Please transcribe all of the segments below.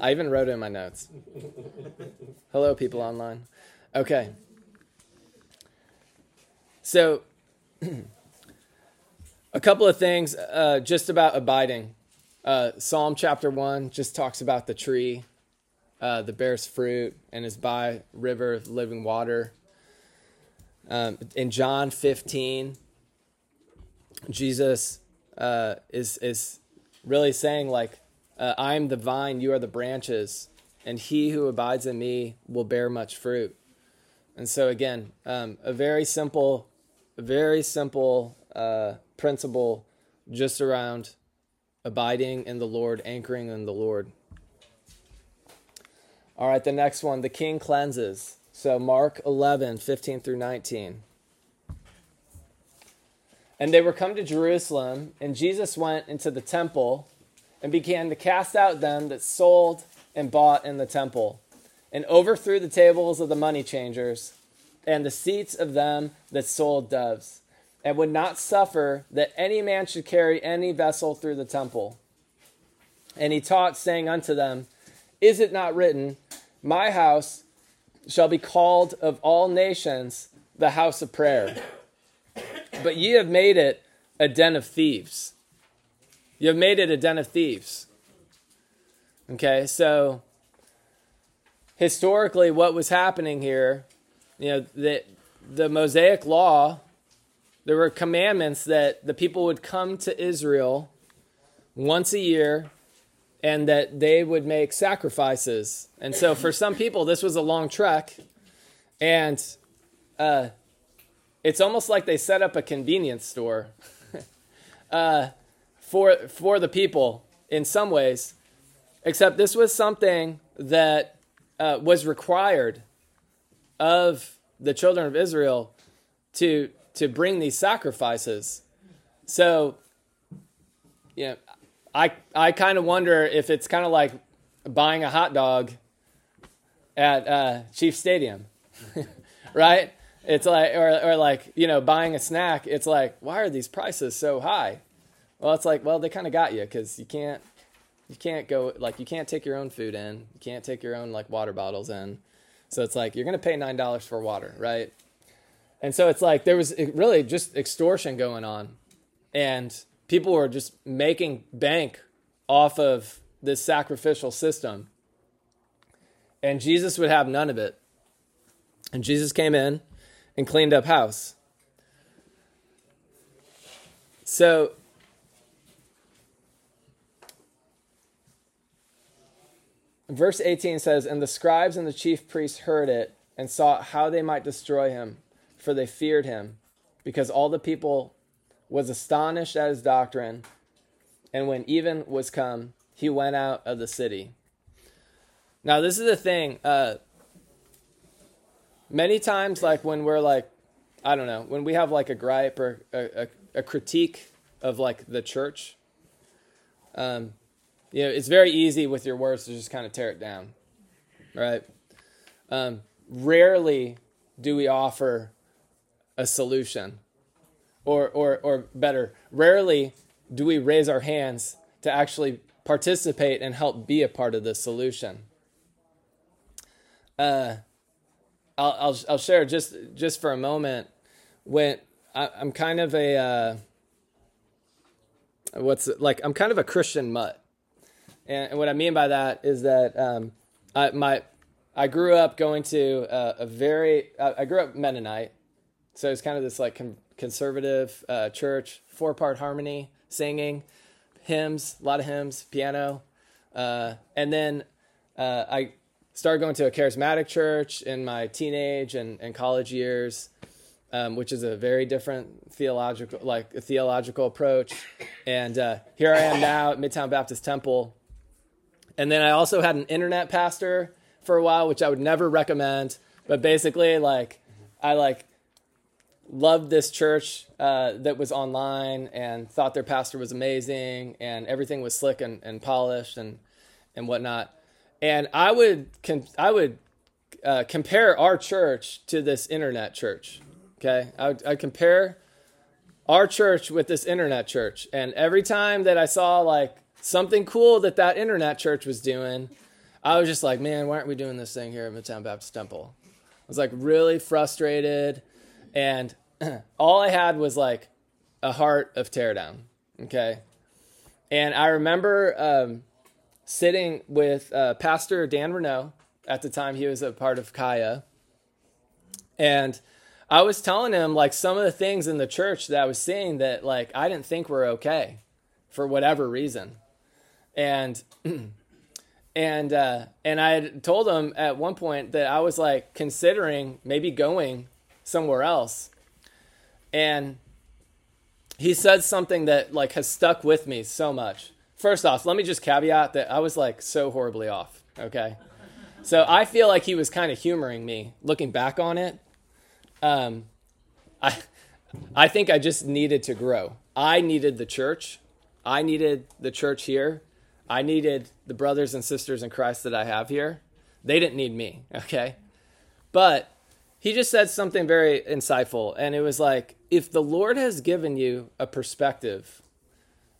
I even wrote it in my notes. Hello, people online. Okay. So, a couple of things uh, just about abiding. Uh, Psalm chapter 1 just talks about the tree uh, that bears fruit and is by river of living water. Um, in John 15, Jesus uh, is, is really saying, like, uh, I am the vine, you are the branches, and he who abides in me will bear much fruit. And so, again, um, a very simple, very simple uh, principle just around abiding in the Lord, anchoring in the Lord. All right, the next one the king cleanses. So, Mark 11, 15 through 19. And they were come to Jerusalem, and Jesus went into the temple and began to cast out them that sold and bought in the temple, and overthrew the tables of the money changers and the seats of them that sold doves, and would not suffer that any man should carry any vessel through the temple. And he taught, saying unto them, Is it not written, My house shall be called of all nations the house of prayer? But ye have made it a den of thieves. You have made it a den of thieves. Okay, so historically, what was happening here, you know, the, the Mosaic law, there were commandments that the people would come to Israel once a year and that they would make sacrifices. And so for some people, this was a long trek. And uh, it's almost like they set up a convenience store. uh, for for the people in some ways, except this was something that uh, was required of the children of Israel to to bring these sacrifices. So, yeah, I I kind of wonder if it's kind of like buying a hot dog at uh, Chief Stadium, right? It's like or or like you know buying a snack. It's like why are these prices so high? Well, it's like, well, they kind of got you because you can't, you can't go like you can't take your own food in, you can't take your own like water bottles in, so it's like you're gonna pay nine dollars for water, right? And so it's like there was really just extortion going on, and people were just making bank off of this sacrificial system. And Jesus would have none of it. And Jesus came in and cleaned up house. So Verse 18 says, And the scribes and the chief priests heard it and sought how they might destroy him, for they feared him, because all the people was astonished at his doctrine. And when even was come, he went out of the city. Now, this is the thing. Uh, many times, like when we're like, I don't know, when we have like a gripe or a, a, a critique of like the church, um, you know, it's very easy with your words to just kind of tear it down, right? Um, rarely do we offer a solution, or, or, or better, rarely do we raise our hands to actually participate and help be a part of the solution. Uh, I'll, I'll, I'll share just just for a moment when I, am kind of a uh, what's it, like I'm kind of a Christian mutt. And, and what I mean by that is that um, I, my I grew up going to a, very I grew up Mennonite, so it's kind of this like conservative uh, church, four part harmony, singing, hymns, a lot of hymns, piano, uh, and then uh, I started going to a charismatic church in my teenage and, and college years. Um, which is a very different theological, like a theological approach. And uh, here I am now at Midtown Baptist Temple, and then I also had an internet pastor for a while, which I would never recommend. But basically, like, I like loved this church uh, that was online and thought their pastor was amazing and everything was slick and, and polished and and whatnot. And I would con- I would uh, compare our church to this internet church. Okay, I would I'd compare our church with this internet church, and every time that I saw like something cool that that internet church was doing, I was just like, man, why aren't we doing this thing here at Midtown Baptist Temple? I was like really frustrated, and all I had was like a heart of teardown. Okay, and I remember um, sitting with uh, Pastor Dan Renault at the time. He was a part of Kaya, and I was telling him like some of the things in the church that I was seeing that like I didn't think were okay for whatever reason. And and uh, and I had told him at one point that I was like considering maybe going somewhere else. And he said something that like has stuck with me so much. First off, let me just caveat that I was like so horribly off, okay? So I feel like he was kind of humoring me looking back on it um, I, I think I just needed to grow. I needed the church. I needed the church here. I needed the brothers and sisters in Christ that I have here. They didn't need me, okay? But he just said something very insightful. And it was like, if the Lord has given you a perspective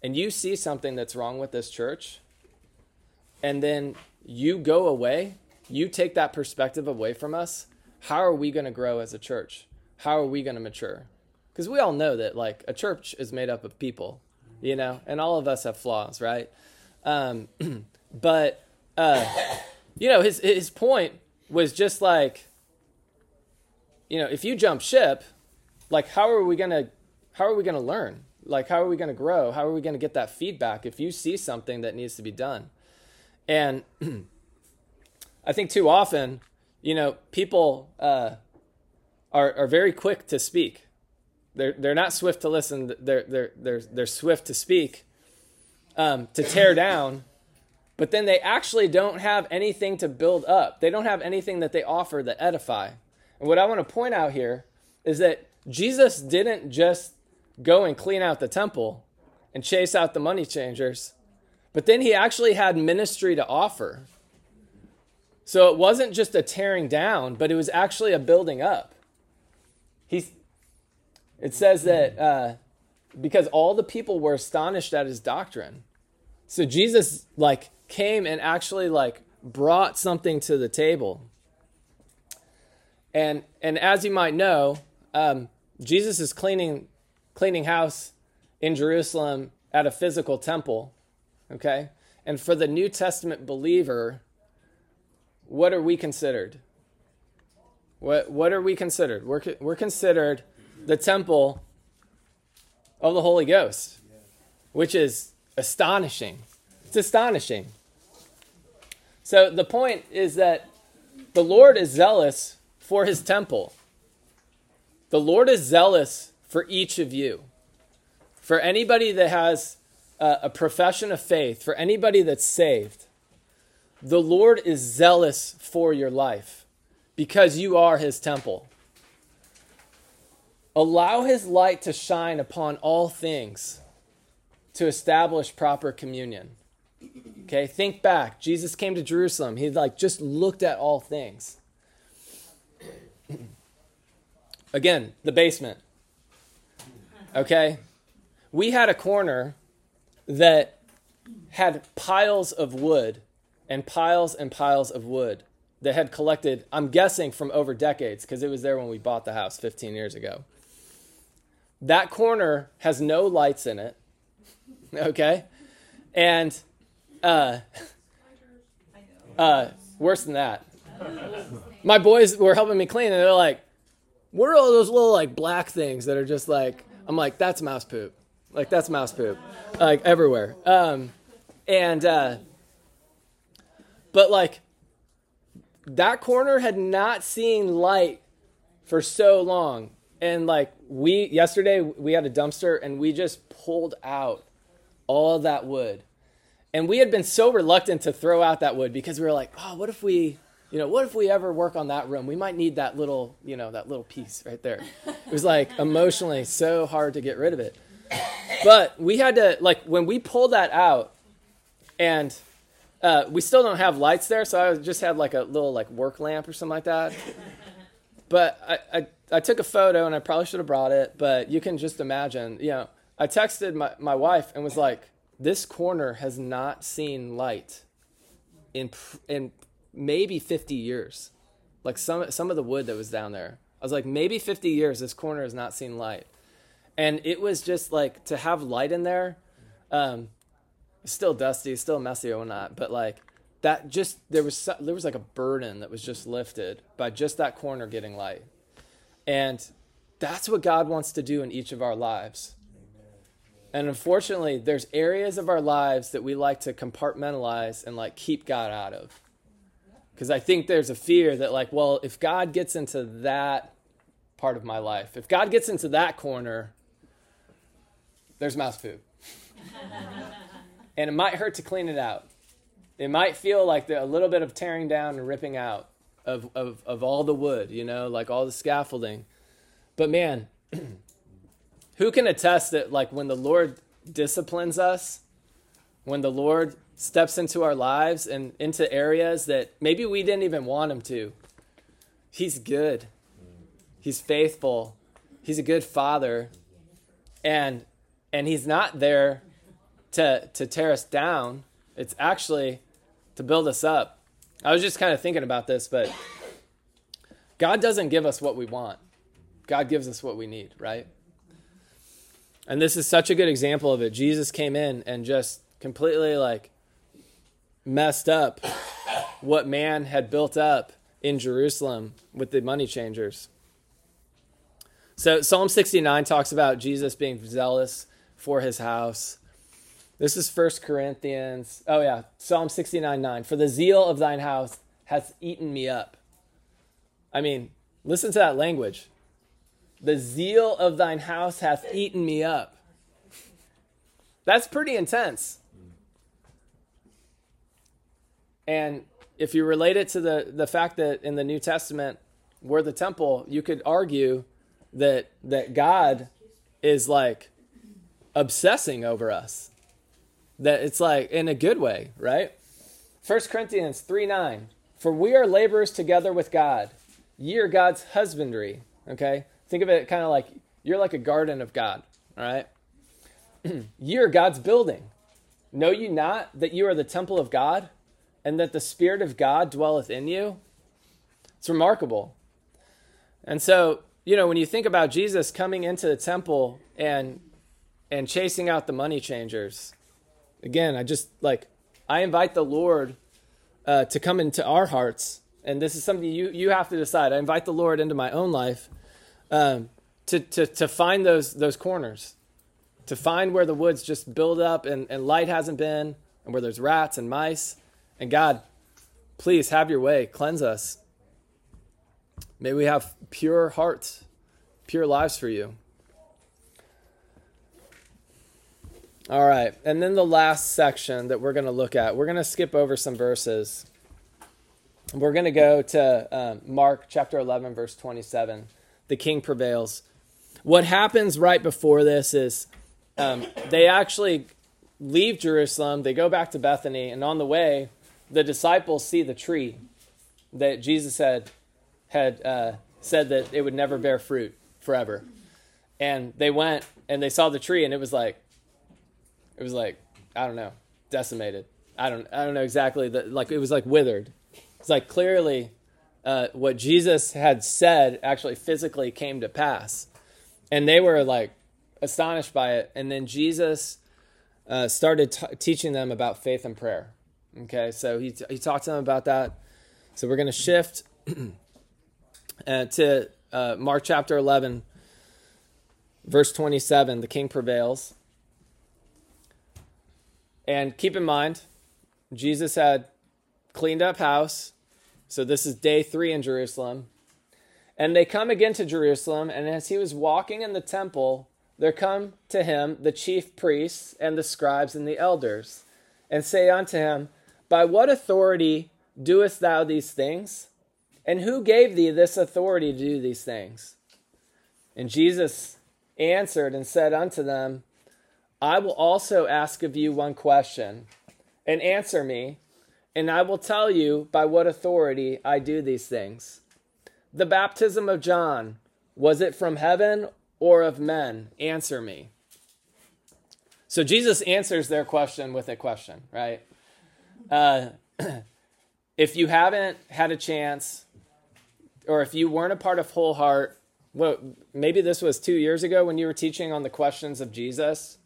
and you see something that's wrong with this church, and then you go away, you take that perspective away from us, how are we going to grow as a church? How are we going to mature? Because we all know that like a church is made up of people, you know, and all of us have flaws, right? Um, but uh, you know, his his point was just like, you know, if you jump ship, like how are we gonna how are we gonna learn? Like how are we gonna grow? How are we gonna get that feedback if you see something that needs to be done? And I think too often you know, people uh, are are very quick to speak. They're they're not swift to listen. They're they're they're they're swift to speak, um, to tear down, but then they actually don't have anything to build up. They don't have anything that they offer that edify. And what I want to point out here is that Jesus didn't just go and clean out the temple and chase out the money changers, but then he actually had ministry to offer. So it wasn't just a tearing down, but it was actually a building up. He's, it says that uh, because all the people were astonished at his doctrine. So Jesus like came and actually like brought something to the table. And and as you might know, um, Jesus is cleaning cleaning house in Jerusalem at a physical temple. Okay, and for the New Testament believer, what are we considered? What, what are we considered? We're, we're considered the temple of the Holy Ghost, which is astonishing. It's astonishing. So the point is that the Lord is zealous for his temple. The Lord is zealous for each of you. For anybody that has a, a profession of faith, for anybody that's saved, the Lord is zealous for your life because you are his temple. Allow his light to shine upon all things to establish proper communion. Okay, think back. Jesus came to Jerusalem. He like just looked at all things. Again, the basement. Okay? We had a corner that had piles of wood and piles and piles of wood that had collected, I'm guessing, from over decades, because it was there when we bought the house 15 years ago. That corner has no lights in it, okay? And uh, uh, worse than that. My boys were helping me clean, and they're like, what are all those little like black things that are just like, I'm like, that's mouse poop. Like, that's mouse poop. Like, everywhere. Um, and, uh, but like that corner had not seen light for so long. And like we yesterday we had a dumpster and we just pulled out all that wood. And we had been so reluctant to throw out that wood because we were like, "Oh, what if we, you know, what if we ever work on that room? We might need that little, you know, that little piece right there." It was like emotionally so hard to get rid of it. But we had to like when we pulled that out and uh, we still don't have lights there, so I just had like a little like work lamp or something like that. But I, I, I took a photo and I probably should have brought it, but you can just imagine, you know, I texted my, my wife and was like, this corner has not seen light in in maybe 50 years. Like some some of the wood that was down there. I was like, maybe 50 years this corner has not seen light. And it was just like to have light in there, um, still dusty, still messy or not, but like that just there was there was like a burden that was just lifted by just that corner getting light. And that's what God wants to do in each of our lives. And unfortunately, there's areas of our lives that we like to compartmentalize and like keep God out of. Because I think there's a fear that, like, well, if God gets into that part of my life, if God gets into that corner, there's mouse food. and it might hurt to clean it out. It might feel like a little bit of tearing down and ripping out of, of, of all the wood, you know, like all the scaffolding. But man, who can attest that, like, when the Lord disciplines us, when the Lord steps into our lives and into areas that maybe we didn't even want him to. He's good. He's faithful. He's a good father. And and he's not there to to tear us down. It's actually to build us up. I was just kind of thinking about this, but God doesn't give us what we want. God gives us what we need, right? And this is such a good example of it. Jesus came in and just completely like messed up what man had built up in Jerusalem with the money changers. So Psalm 69 talks about Jesus being zealous for his house. This is First Corinthians. Oh yeah, Psalm 69 9. For the zeal of thine house hath eaten me up. I mean, listen to that language. The zeal of thine house hath eaten me up. That's pretty intense. And if you relate it to the, the fact that in the New Testament, we're the temple, you could argue that that God is like obsessing over us. That it's like in a good way, right? 1 Corinthians 3 9. For we are laborers together with God. Ye are God's husbandry. Okay? Think of it kind of like you're like a garden of God. All right? you're God's building. Know you not that you are the temple of God? and that the Spirit of God dwelleth in you. It's remarkable. And so, you know, when you think about Jesus coming into the temple and and chasing out the money changers, again, I just like I invite the Lord uh, to come into our hearts, and this is something you you have to decide. I invite the Lord into my own life um, to to to find those those corners, to find where the woods just build up and, and light hasn't been, and where there's rats and mice and God, please have your way. Cleanse us. May we have pure hearts, pure lives for you. All right. And then the last section that we're going to look at, we're going to skip over some verses. We're going to go to um, Mark chapter 11, verse 27. The king prevails. What happens right before this is um, they actually leave Jerusalem, they go back to Bethany, and on the way, the disciples see the tree that Jesus had had uh, said that it would never bear fruit forever, and they went and they saw the tree, and it was like, it was like I don't know, decimated. I don't I don't know exactly the like it was like withered. It's like clearly uh, what Jesus had said actually physically came to pass, and they were like astonished by it. And then Jesus uh, started t- teaching them about faith and prayer Okay, so he, he talked to them about that. So we're going to shift uh, to uh, Mark chapter 11, verse 27. The king prevails. And keep in mind, Jesus had cleaned up house. So this is day three in Jerusalem. And they come again to Jerusalem, and as he was walking in the temple, there come to him the chief priests and the scribes and the elders, and say unto him, by what authority doest thou these things? And who gave thee this authority to do these things? And Jesus answered and said unto them, I will also ask of you one question, and answer me, and I will tell you by what authority I do these things. The baptism of John, was it from heaven or of men? Answer me. So Jesus answers their question with a question, right? Uh, if you haven't had a chance, or if you weren't a part of Whole Heart, well, maybe this was two years ago when you were teaching on the questions of Jesus.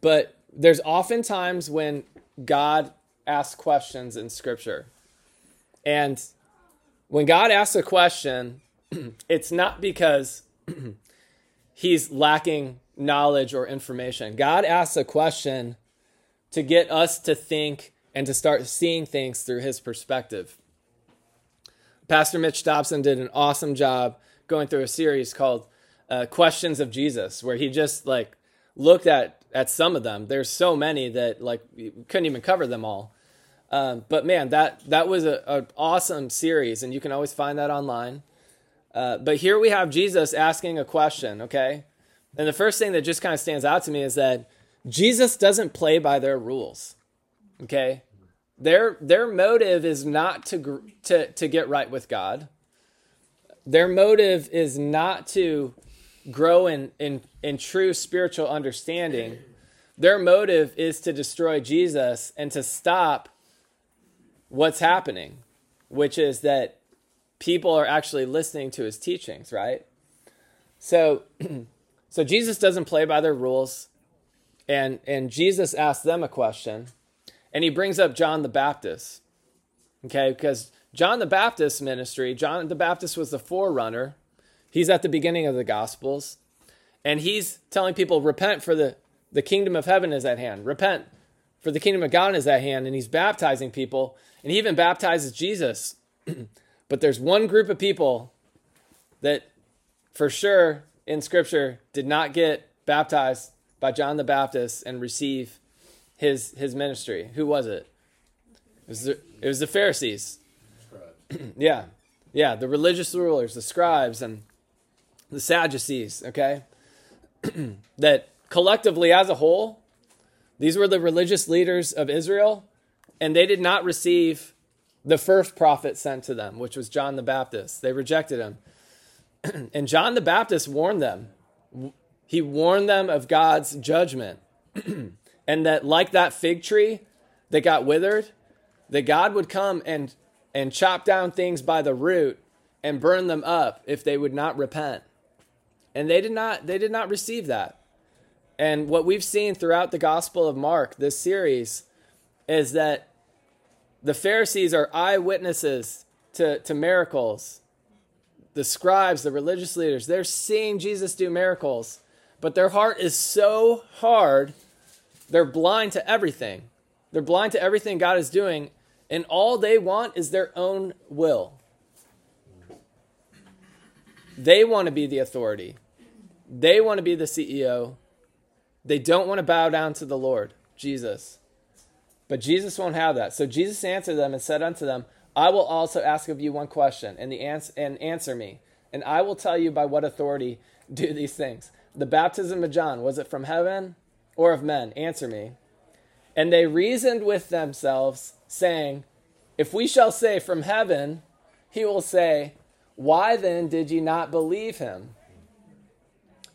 But there's often times when God asks questions in Scripture. And when God asks a question, it's not because he's lacking knowledge or information. God asks a question to get us to think and to start seeing things through his perspective. Pastor Mitch Dobson did an awesome job going through a series called uh, Questions of Jesus, where he just like looked at at some of them. There's so many that like couldn't even cover them all. Um, but man, that that was an awesome series, and you can always find that online. Uh, but here we have Jesus asking a question, okay? And the first thing that just kind of stands out to me is that Jesus doesn't play by their rules, okay? Their their motive is not to to to get right with God. Their motive is not to grow in in in true spiritual understanding. Their motive is to destroy Jesus and to stop what's happening, which is that people are actually listening to his teachings, right? So so Jesus doesn't play by their rules and and Jesus asks them a question and he brings up John the Baptist. Okay, because John the Baptist ministry, John the Baptist was the forerunner. He's at the beginning of the gospels and he's telling people repent for the the kingdom of heaven is at hand. Repent for the kingdom of God is at hand and he's baptizing people and he even baptizes Jesus. but there's one group of people that for sure in scripture did not get baptized by John the Baptist and receive his his ministry. Who was it? It was the, it was the Pharisees. yeah. Yeah, the religious rulers, the scribes and the Sadducees, okay? that collectively as a whole, these were the religious leaders of Israel and they did not receive the first prophet sent to them, which was John the Baptist. They rejected him. and John the Baptist warned them. He warned them of God's judgment. and that, like that fig tree that got withered, that God would come and, and chop down things by the root and burn them up if they would not repent. And they did not, they did not receive that. And what we've seen throughout the Gospel of Mark, this series, is that the Pharisees are eyewitnesses to, to miracles. The scribes, the religious leaders, they're seeing Jesus do miracles, but their heart is so hard, they're blind to everything. They're blind to everything God is doing, and all they want is their own will. They want to be the authority, they want to be the CEO. They don't want to bow down to the Lord, Jesus. But Jesus won't have that. So Jesus answered them and said unto them, I will also ask of you one question, and the ans- and answer me, and I will tell you by what authority do these things. The baptism of John, was it from heaven or of men? Answer me. And they reasoned with themselves, saying, If we shall say from heaven, he will say, Why then did ye not believe him?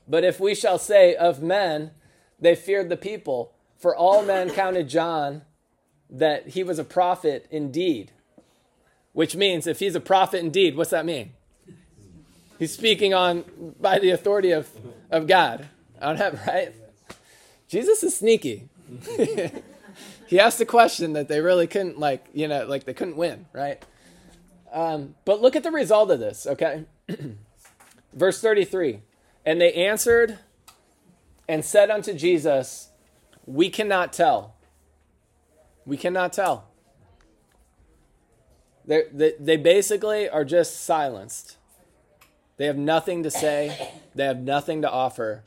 But if we shall say of men, they feared the people, for all men counted John that he was a prophet indeed. Which means if he's a prophet indeed, what's that mean? He's speaking on by the authority of, of God. I don't have right. Jesus is sneaky. he asked a question that they really couldn't like, you know, like they couldn't win, right? Um, but look at the result of this, okay? Verse 33. And they answered and said unto Jesus, We cannot tell. We cannot tell. They they basically are just silenced. They have nothing to say, they have nothing to offer.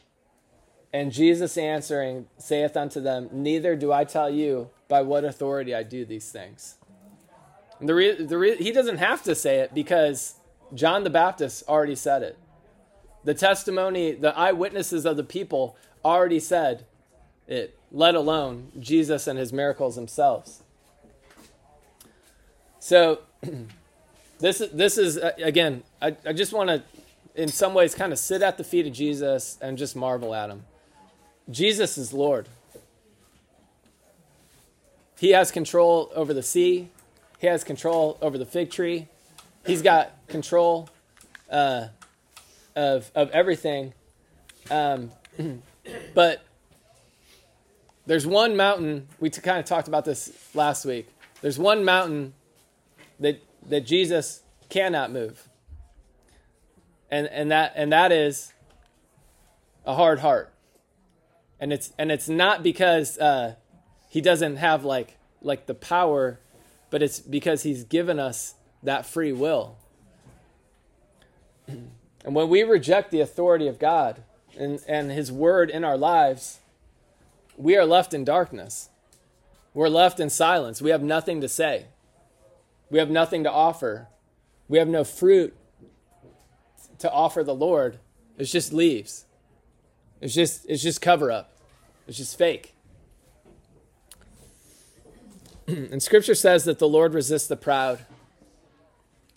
And Jesus answering saith unto them, Neither do I tell you by what authority I do these things. And the re- the re- he doesn't have to say it because John the Baptist already said it. The testimony, the eyewitnesses of the people already said it let alone Jesus and his miracles themselves. So, this is this is uh, again. I, I just want to, in some ways, kind of sit at the feet of Jesus and just marvel at him. Jesus is Lord. He has control over the sea. He has control over the fig tree. He's got control uh, of of everything. Um, but there's one mountain. We t- kind of talked about this last week. There's one mountain that that Jesus cannot move, and and that and that is a hard heart. And it's and it's not because uh, he doesn't have like like the power, but it's because he's given us that free will. And when we reject the authority of God and, and his word in our lives, we are left in darkness. We're left in silence. We have nothing to say. We have nothing to offer. We have no fruit to offer the Lord. It's just leaves. It's just it's just cover up. It's just fake. and scripture says that the Lord resists the proud.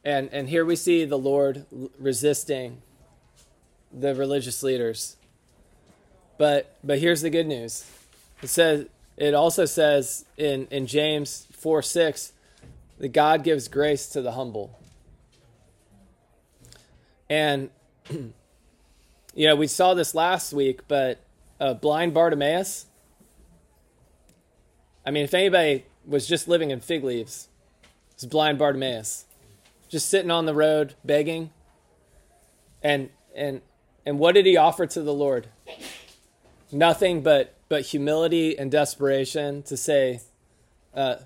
And and here we see the Lord resisting the religious leaders. But but here's the good news. It says it also says in, in James 4 6 that God gives grace to the humble. And you know, we saw this last week, but uh, blind Bartimaeus. I mean, if anybody was just living in fig leaves, it's blind Bartimaeus, just sitting on the road begging. And and and what did he offer to the Lord? Nothing but but humility and desperation to say, uh,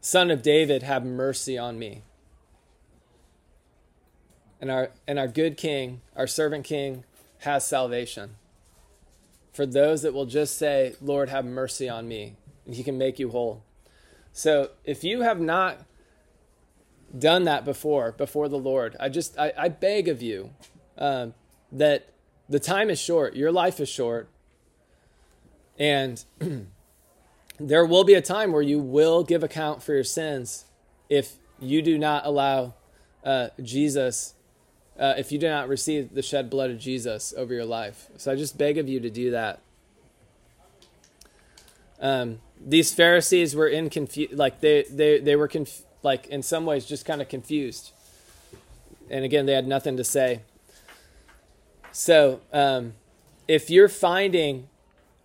"Son of David, have mercy on me." And our and our good King, our servant King, has salvation for those that will just say, Lord, have mercy on me, and he can make you whole. So if you have not done that before, before the Lord, I just, I, I beg of you um, that the time is short, your life is short, and there will be a time where you will give account for your sins if you do not allow uh, Jesus uh, if you do not receive the shed blood of Jesus over your life. So I just beg of you to do that. Um, these Pharisees were in confu- like they they they were conf- like in some ways just kind of confused, and again they had nothing to say. So um, if you're finding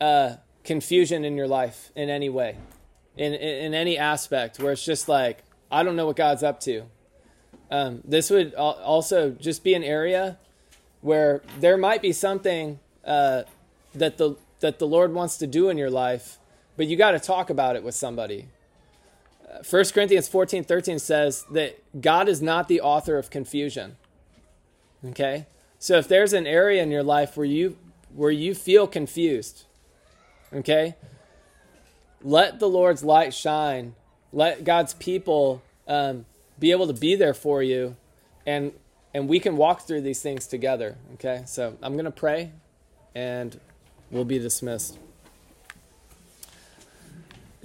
uh, confusion in your life in any way, in, in in any aspect where it's just like I don't know what God's up to, um, this would also just be an area where there might be something uh, that the that the Lord wants to do in your life, but you got to talk about it with somebody. Uh, 1 Corinthians 14 13 says that God is not the author of confusion. Okay? So if there's an area in your life where you where you feel confused, okay? Let the Lord's light shine. Let God's people um, be able to be there for you and and we can walk through these things together okay so i'm to pray and we'll be dismissed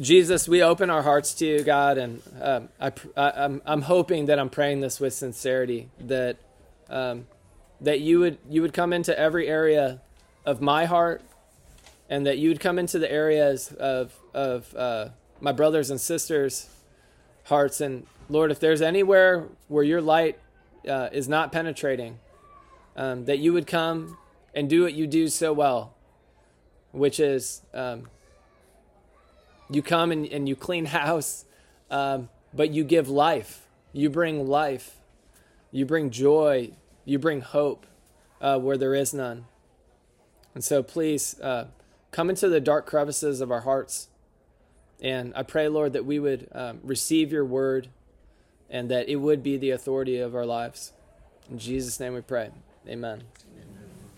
jesus we open our hearts to you god and um, I, am I'm hoping that i'm praying this with sincerity that um, that you would you would come into every area of my heart and that you would come into the areas of of uh, my brothers and sisters hearts. And Lord, if there's anywhere where your light uh, is not penetrating, um, that you would come and do what you do so well, which is um, you come and, and, you clean house, um, but you give life. You bring life. You bring joy. You bring hope uh, where there is none. And so please uh, come into the dark crevices of our hearts. And I pray, Lord, that we would um, receive your word and that it would be the authority of our lives. In Jesus' name we pray. Amen.